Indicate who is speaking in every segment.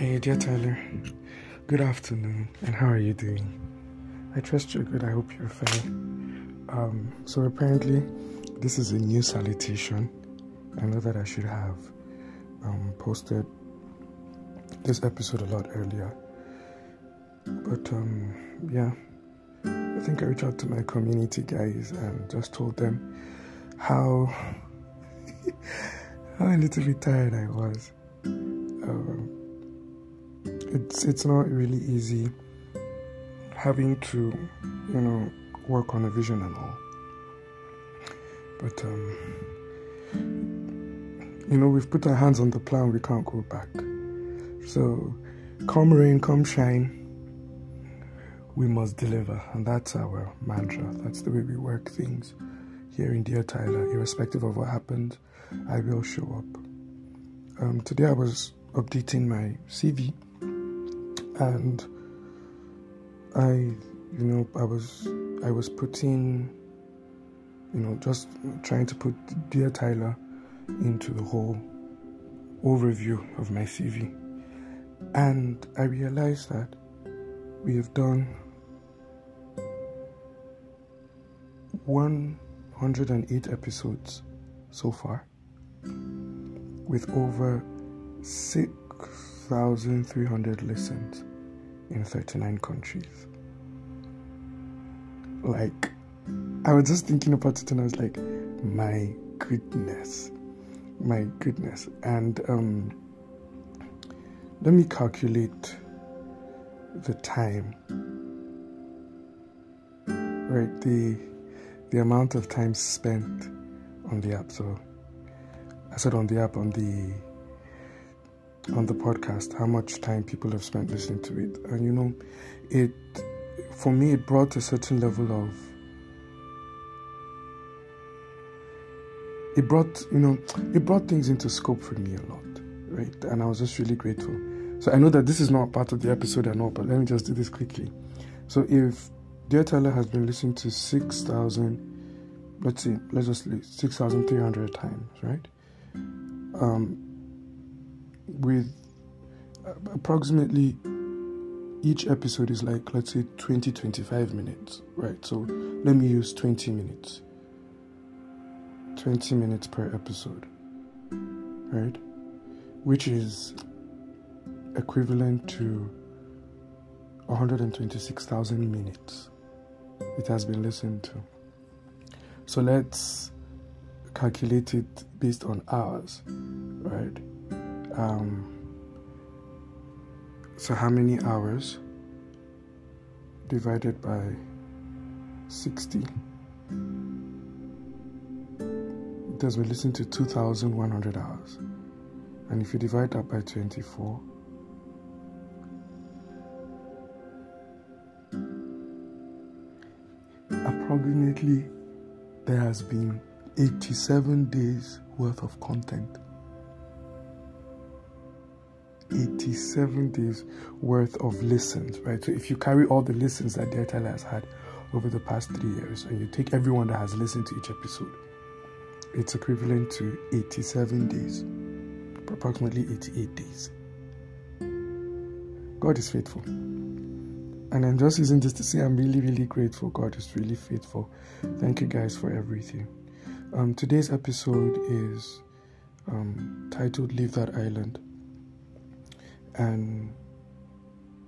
Speaker 1: Hey, dear Tyler. Good afternoon, and how are you doing? I trust you're good. I hope you're fine. Um, so apparently, this is a new salutation. I know that I should have um, posted this episode a lot earlier, but um, yeah, I think I reached out to my community guys and just told them how how a little bit tired I was. Um, it's it's not really easy having to you know work on a vision and all. But um you know we've put our hands on the plan we can't go back. So come rain come shine we must deliver. And that's our mantra. That's the way we work things here in dear tyler irrespective of what happens i will show up. Um, today i was updating my cv and I, you know, I was I was putting, you know, just trying to put Dear Tyler into the whole overview of my CV, and I realized that we have done 108 episodes so far with over 6,300 listens in 39 countries. Like, I was just thinking about it and I was like, my goodness, my goodness. And um, let me calculate the time, right? The the amount of time spent on the app. So I said on the app on the on the podcast how much time people have spent listening to it. And you know it for me it brought a certain level of it brought you know it brought things into scope for me a lot right? And i was just really grateful. So i know that this is not part of the episode at all but let me just do this quickly. So if dear tyler has been listening to 6000 let's see let's just 6300 times right? Um with uh, approximately each episode is like let's say 20 25 minutes right? So let me use 20 minutes. 20 minutes per episode right? Which is equivalent to 126,000 minutes. It has been listened to. So let's calculate it based on hours right um, so, how many hours divided by 60? Does we listen to 2,100 hours. And if you divide that by 24, approximately there has been 87 days worth of content 87 days worth of listens, right? So if you carry all the listens that Dear Tyler has had over the past three years and you take everyone that has listened to each episode, it's equivalent to 87 days, approximately 88 days. God is faithful. And I'm just using this to say I'm really, really grateful. God is really faithful. Thank you guys for everything. Um, today's episode is um, titled Leave That Island and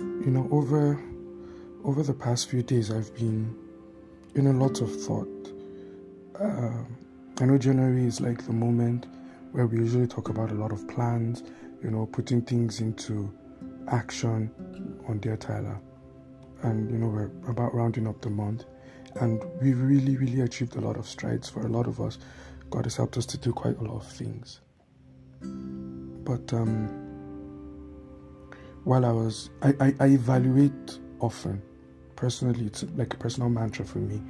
Speaker 1: you know over over the past few days i've been in a lot of thought. Uh, i know january is like the moment where we usually talk about a lot of plans you know putting things into action on dear tyler and you know we're about rounding up the month. And we've really really achieved a lot of strides for a lot of us. God has helped us to do quite a lot of things. But um while I was, I, I, I evaluate often. Personally, it's like a personal mantra for me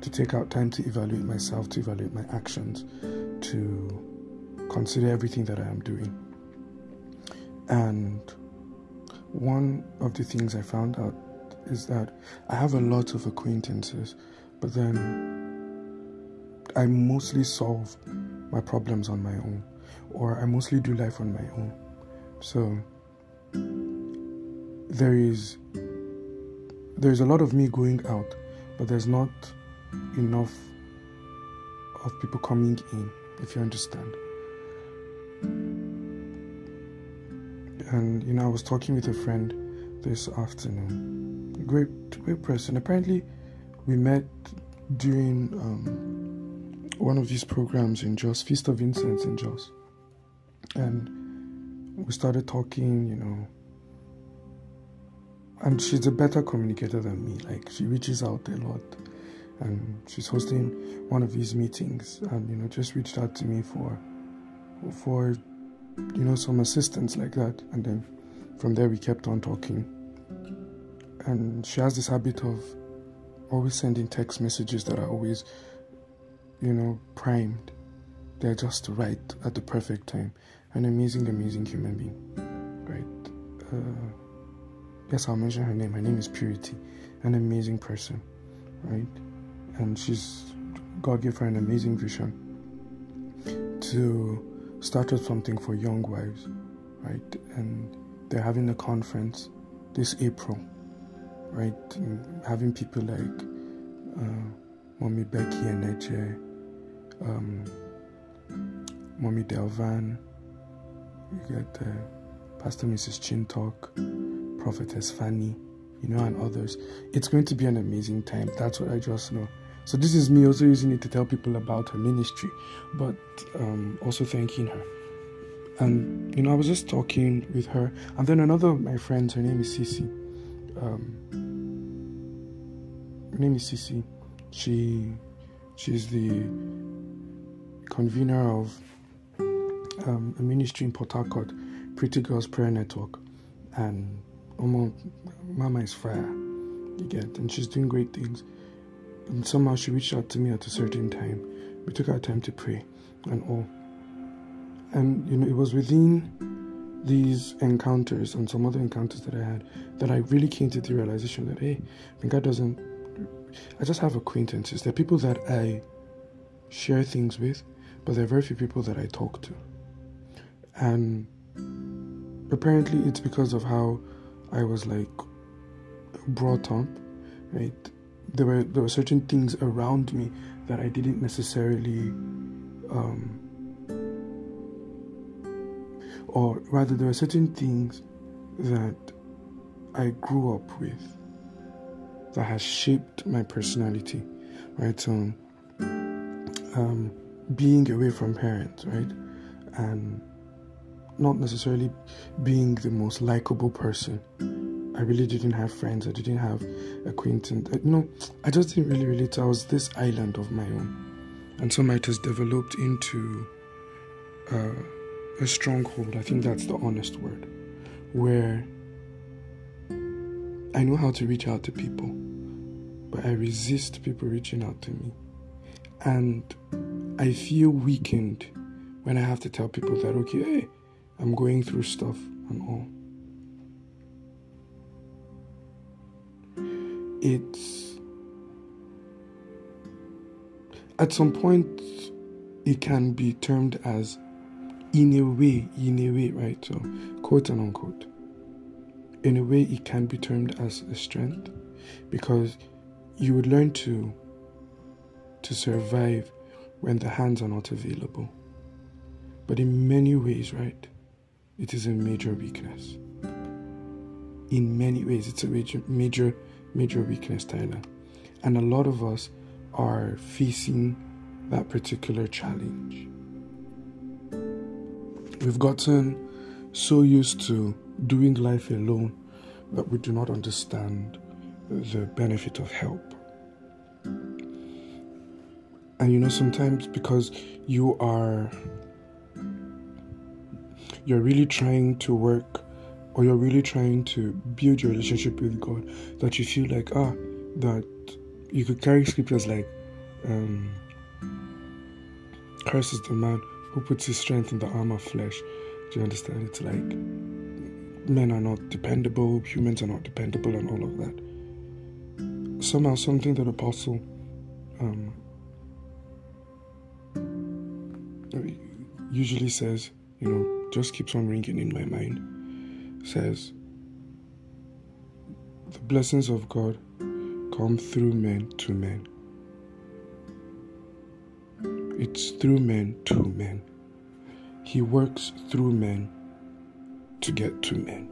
Speaker 1: to take out time to evaluate myself, to evaluate my actions, to consider everything that I am doing. And one of the things I found out is that I have a lot of acquaintances, but then I mostly solve my problems on my own, or I mostly do life on my own. So there is there's a lot of me going out, but there's not enough of people coming in, if you understand. And you know, I was talking with a friend this afternoon. Great, great person. Apparently, we met during um, one of these programs in Jos, Feast of Incense in Jos, and we started talking. You know, and she's a better communicator than me. Like she reaches out a lot, and she's hosting one of these meetings, and you know, just reached out to me for for you know some assistance like that, and then from there we kept on talking. And she has this habit of always sending text messages that are always, you know, primed. They're just right at the perfect time. An amazing, amazing human being, right? Uh, yes, I'll mention her name. Her name is Purity, an amazing person, right? And she's God gave her an amazing vision to start up something for young wives, right? And they're having a conference this April, right? And having people like uh, Mommy Becky and Eche, um, Mommy Delvan, you get uh, Pastor Mrs. Chintalk, Prophetess Fanny, you know, and others. It's going to be an amazing time. That's what I just know. So this is me also using it to tell people about her ministry, but um, also thanking her. And you know, I was just talking with her, and then another of my friends, her name is Sisi. Um, her name is Sisi. She she's the convener of um, a ministry in Port Harcourt, Pretty Girls Prayer Network, and Mama, Mama is fire. You get, and she's doing great things. And somehow she reached out to me at a certain time. We took our time to pray and all. And you know, it was within these encounters and some other encounters that I had that I really came to the realization that hey, God doesn't. I just have acquaintances. There are people that I share things with, but there are very few people that I talk to. And apparently, it's because of how I was like brought up, right? There were there were certain things around me that I didn't necessarily, um, or rather, there were certain things that I grew up with that has shaped my personality, right? So, um, being away from parents, right, and not necessarily being the most likable person. I really didn't have friends. I didn't have acquaintance. Uh, you know, I just didn't really relate. I was this island of my own, and so it has developed into uh, a stronghold. I think that's the honest word, where I know how to reach out to people, but I resist people reaching out to me, and I feel weakened when I have to tell people that okay, hey I'm going through stuff and all. It's at some point it can be termed as in a way, in a way, right? So quote and unquote. In a way it can be termed as a strength because you would learn to to survive when the hands are not available. But in many ways, right? It is a major weakness. In many ways, it's a major, major, major weakness, Tyler. And a lot of us are facing that particular challenge. We've gotten so used to doing life alone that we do not understand the benefit of help. And you know, sometimes because you are you're really trying to work or you're really trying to build your relationship with God, that you feel like, ah, that you could carry scriptures like, um, curses the man who puts his strength in the arm of flesh. Do you understand? It's like men are not dependable, humans are not dependable, and all of that. Somehow, something that Apostle um, usually says, you know, just keeps on ringing in my mind says, the blessings of God come through men to men. It's through men to men. He works through men to get to men.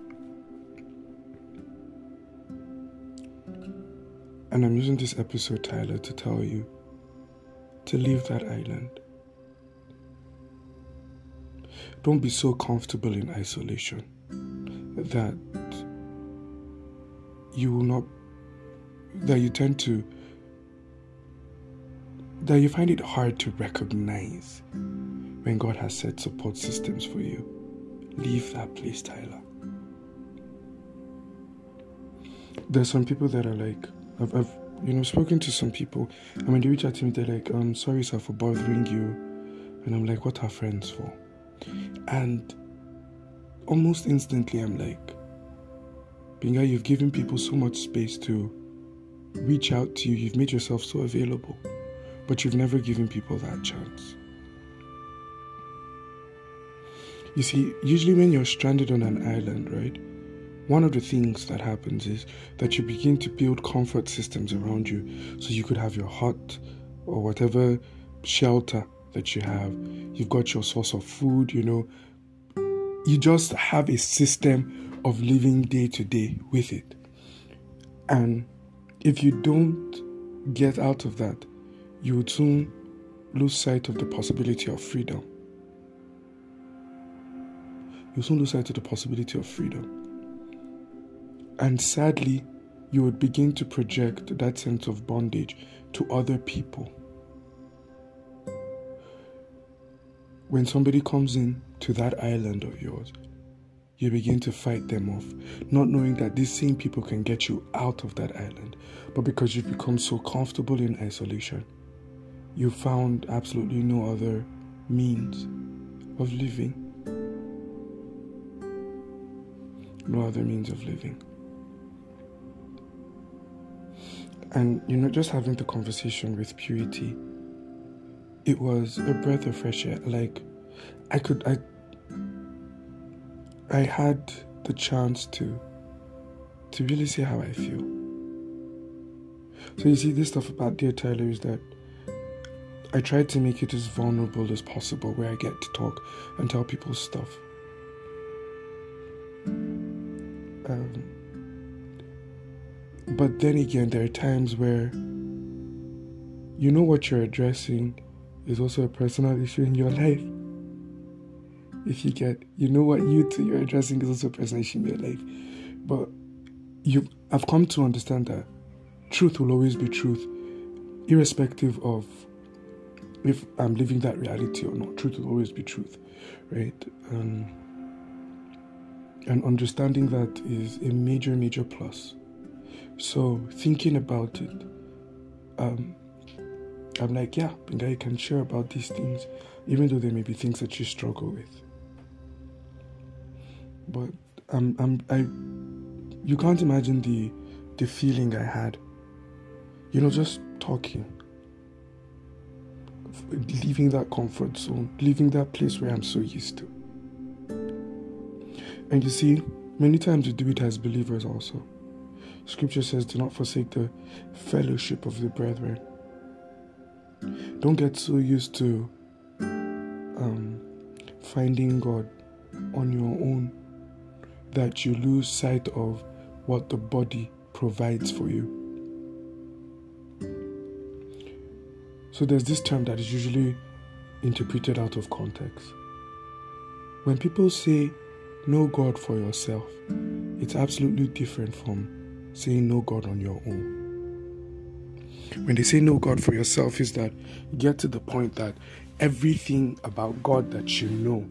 Speaker 1: And I'm using this episode, Tyler, to tell you to leave that island. Don't be so comfortable in isolation that you will not, that you tend to, that you find it hard to recognize when God has set support systems for you. Leave that place, Tyler. There's some people that are like, I've, I've you know spoken to some people, and when they reach out to me, they're like, "I'm um, sorry, sir, for bothering you," and I'm like, "What are friends for?" And almost instantly, I'm like, Binga, you've given people so much space to reach out to you. You've made yourself so available, but you've never given people that chance. You see, usually when you're stranded on an island, right? one of the things that happens is that you begin to build comfort systems around you so you could have your hut or whatever shelter that you have. You've got your source of food, you know. You just have a system of living day to day with it. And if you don't get out of that, you would soon lose sight of the possibility of freedom. You soon lose sight of the possibility of freedom. And sadly, you would begin to project that sense of bondage to other people. When somebody comes in to that island of yours, you begin to fight them off, not knowing that these same people can get you out of that island. But because you've become so comfortable in isolation, you found absolutely no other means of living. No other means of living. And, you know, just having the conversation with Purity, it was a breath of fresh air. Like, I could, I, I had the chance to, to really see how I feel. So you see, this stuff about Dear Tyler is that I tried to make it as vulnerable as possible, where I get to talk and tell people stuff. Um, but then again, there are times where you know what you're addressing is also a personal issue in your life. If you get, you know what you two you're addressing is also a personal issue in your life. But you, I've come to understand that truth will always be truth, irrespective of if I'm living that reality or not. Truth will always be truth, right? Um, and understanding that is a major, major plus. So thinking about it, um, I'm like, yeah, Binga, you can share about these things, even though there may be things that you struggle with. But I'm, I'm, I, you can't imagine the, the feeling I had. You know, just talking, leaving that comfort zone, leaving that place where I'm so used to. And you see, many times we do it as believers also. Scripture says, Do not forsake the fellowship of the brethren. Don't get so used to um, finding God on your own that you lose sight of what the body provides for you. So there's this term that is usually interpreted out of context. When people say, know God for yourself, it's absolutely different from saying no God on your own. When they say no God for yourself, is that you get to the point that everything about God that you know,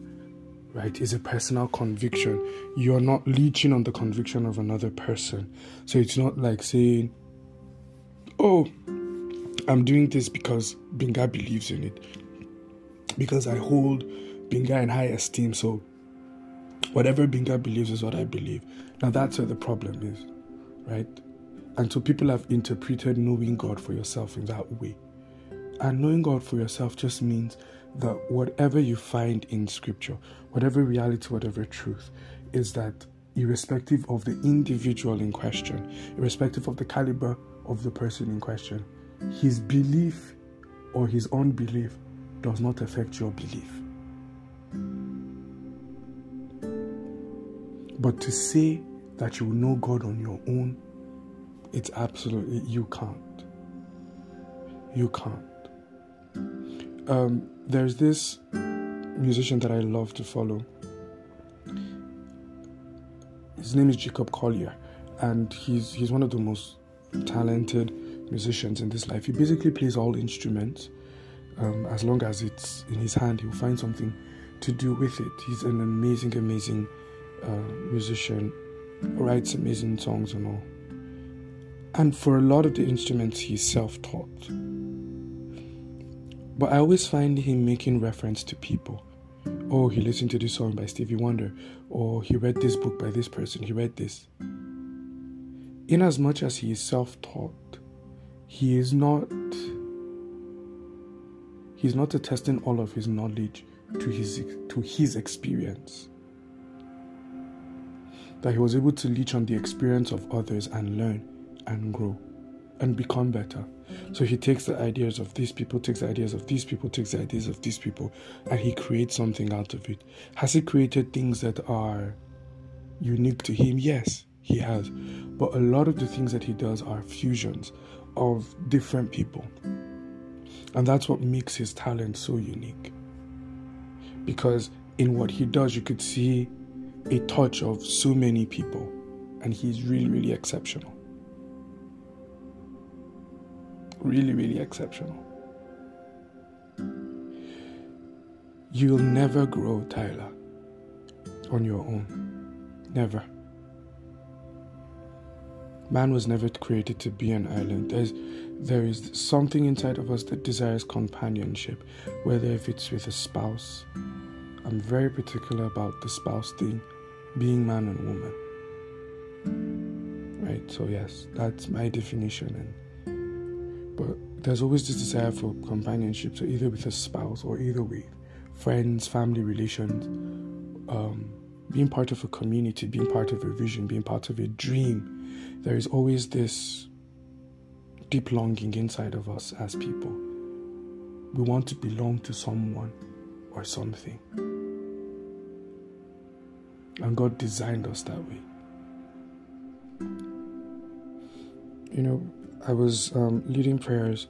Speaker 1: right, is a personal conviction. You're not leeching on the conviction of another person. So it's not like saying, oh, I'm doing this because Binga believes in it. Because I hold Binga in high esteem. So whatever Binga believes is what I believe. Now that's where the problem is right? And so people have interpreted knowing God for yourself in that way. And knowing God for yourself just means that whatever you find in scripture, whatever reality, whatever truth, is that irrespective of the individual in question, irrespective of the caliber of the person in question. His belief or his unbelief does not affect your belief. But to say that you know God on your own, it's absolutely, you can't. You can't. Um, there's this musician that I love to follow. His name is Jacob Collier, and he's he's one of the most talented musicians in this life. He basically plays all instruments. Um, as long as it's in his hand, he'll find something to do with it. He's an amazing, amazing uh, musician, writes amazing songs and all. And for a lot of the instruments, he's self taught. But I always find him making reference to people. Oh, he listened to this song by Stevie Wonder, or he read this book by this person, he read this. In as much as he is self taught, he is not he's not attesting all of his knowledge to his to his experience that he was able to leech on the experience of others and learn and grow and become better. So he takes the ideas of these people, takes the ideas of these people, takes the ideas of these people, and he creates something out of it. Has he created things that are unique to him? Yes, he has. But a lot of the things that he does are fusions of different people. And that's what makes his talent so unique. Because in what he does, you could see a touch of so many people, and he's really, really exceptional. Really, really exceptional. You'll never grow, Tyler, on your own. Never. Man was never created to be an island. There's, there is something inside of us that desires companionship, whether if it's with a spouse. I'm very particular about the spouse thing being man and woman. Right? So yes, that's my definition and but there's always this desire for companionship, so either with a spouse or either with friends, family relations, um, being part of a community, being part of a vision, being part of a dream. There is always this deep longing inside of us as people. We want to belong to someone or something. And God designed us that way. You know, I was um, leading prayers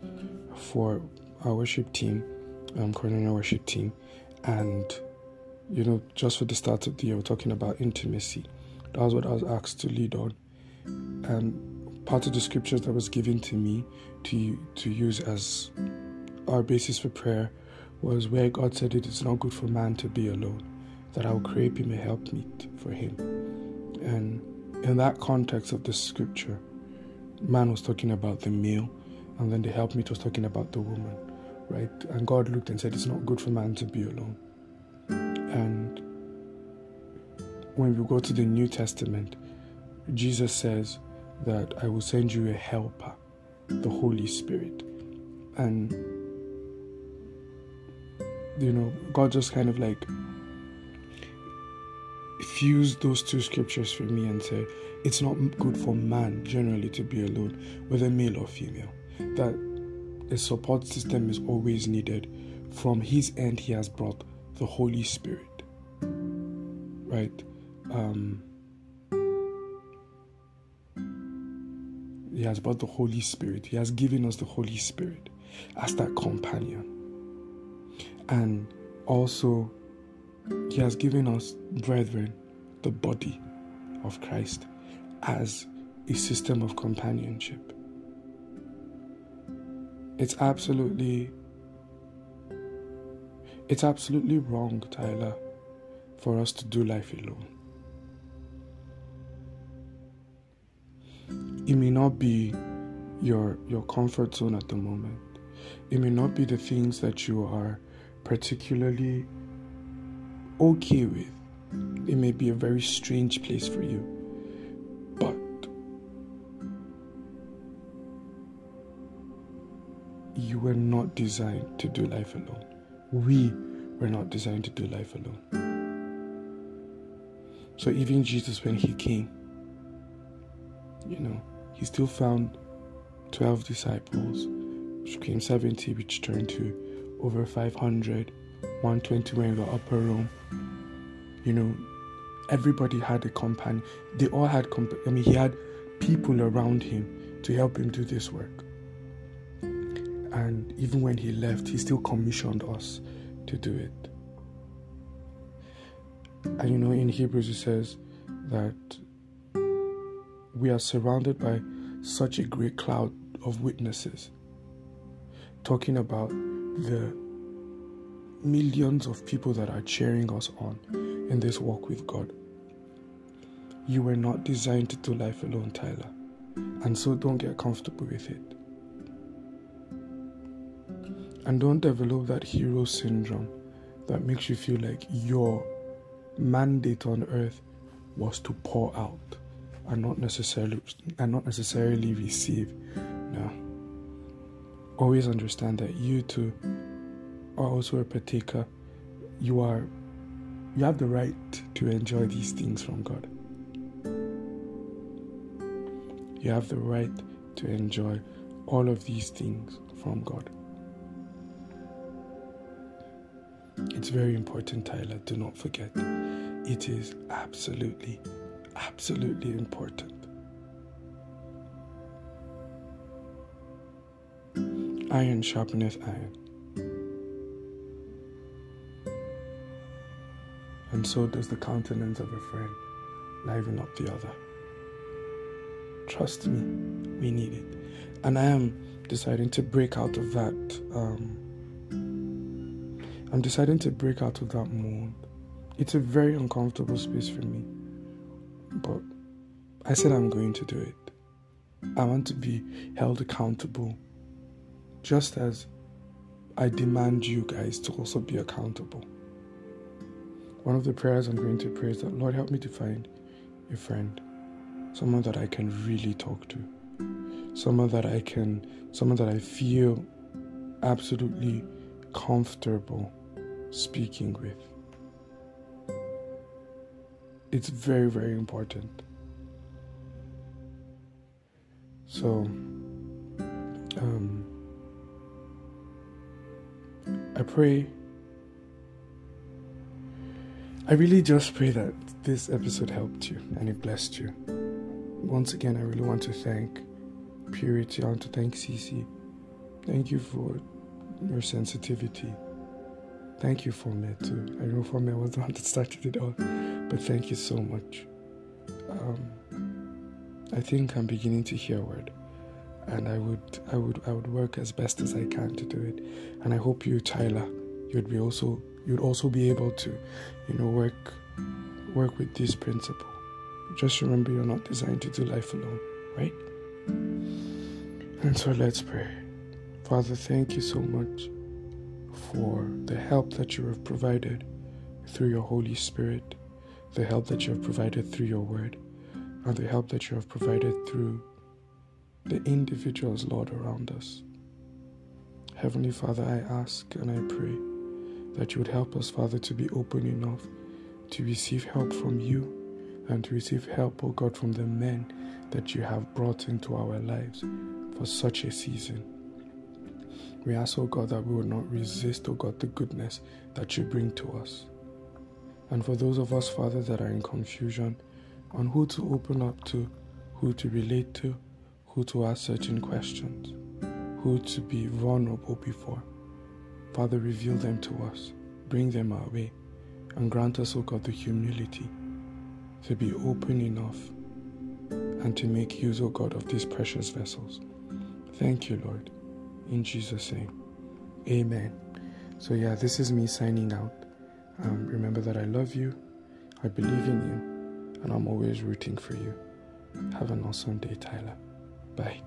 Speaker 1: for our worship team, um, Cornelia worship team, and you know, just for the start of the year, we're talking about intimacy. That was what I was asked to lead on, and part of the scriptures that was given to me to to use as our basis for prayer was where God said it is not good for man to be alone that I will create him a helpmeet for him. And in that context of the scripture, man was talking about the male, and then the helpmeet was talking about the woman, right? And God looked and said, It's not good for man to be alone. And when we go to the New Testament, Jesus says that I will send you a helper, the Holy Spirit. And, you know, God just kind of like fuse those two scriptures for me and say it's not good for man generally to be alone, whether male or female. That a support system is always needed. From his end, he has brought the Holy Spirit. Right? Um, he has brought the Holy Spirit. He has given us the Holy Spirit as that companion. And also he has given us, brethren, the body of Christ as a system of companionship. It's absolutely it's absolutely wrong, Tyler, for us to do life alone. It may not be your your comfort zone at the moment. It may not be the things that you are particularly okay with. It may be a very strange place for you, but you were not designed to do life alone. We were not designed to do life alone. So even Jesus, when he came, you know, he still found 12 disciples, which became 70, which turned to over 500, 120 were in the upper room. You know, everybody had a companion. They all had, I mean, he had people around him to help him do this work. And even when he left, he still commissioned us to do it. And you know, in Hebrews, it says that we are surrounded by such a great cloud of witnesses, talking about the millions of people that are cheering us on in this walk with God. You were not designed to do life alone, Tyler, and so don't get comfortable with it. And don't develop that hero syndrome that makes you feel like your mandate on earth was to pour out and not necessarily and not necessarily receive. No. Always understand that you too also a partaker. You are you have the right to enjoy these things from God. You have the right to enjoy all of these things from God. It's very important, Tyler. Do not forget. It is absolutely, absolutely important. Iron sharpeneth iron. So does the countenance of a friend liven up the other. Trust me, we need it. And I am deciding to break out of that um, I'm deciding to break out of that mold. It's a very uncomfortable space for me. But I said I'm going to do it. I want to be held accountable just as I demand you guys to also be accountable. One of the prayers I'm going to pray is that Lord help me to find a friend, someone that I can really talk to, someone that I can, someone that I feel absolutely comfortable speaking with. It's very, very important. So, um, I pray. I really just pray that this episode helped you and it blessed you. Once again, I really want to thank Purity. I want to thank Cece. Thank you for your sensitivity Thank you for me too. I know for me I was the one that started it all, but thank you so much. Um, I think I'm beginning to hear word, and I would, I would, I would work as best as I can to do it. And I hope you, Tyler, you'd be also, you'd also be able to, you know, work, work with this principle. Just remember, you're not designed to do life alone, right? And so let's pray. Father, thank you so much for the help that you have provided through your Holy Spirit, the help that you have provided through your word, and the help that you have provided through the individuals, Lord, around us. Heavenly Father, I ask and I pray that you would help us, Father, to be open enough to receive help from you and to receive help, O oh God, from the men that you have brought into our lives for such a season. We ask, oh God, that we will not resist, oh God, the goodness that you bring to us. And for those of us, Father, that are in confusion on who to open up to, who to relate to, who to ask certain questions, who to be vulnerable before, Father, reveal them to us, bring them our way, and grant us, O God, the humility to be open enough and to make use, O God, of these precious vessels. Thank you, Lord in Jesus' name. Amen. So, yeah, this is me signing out. Um, remember that I love you, I believe in you, and I'm always rooting for you. Have an awesome day, Tyler. Bye.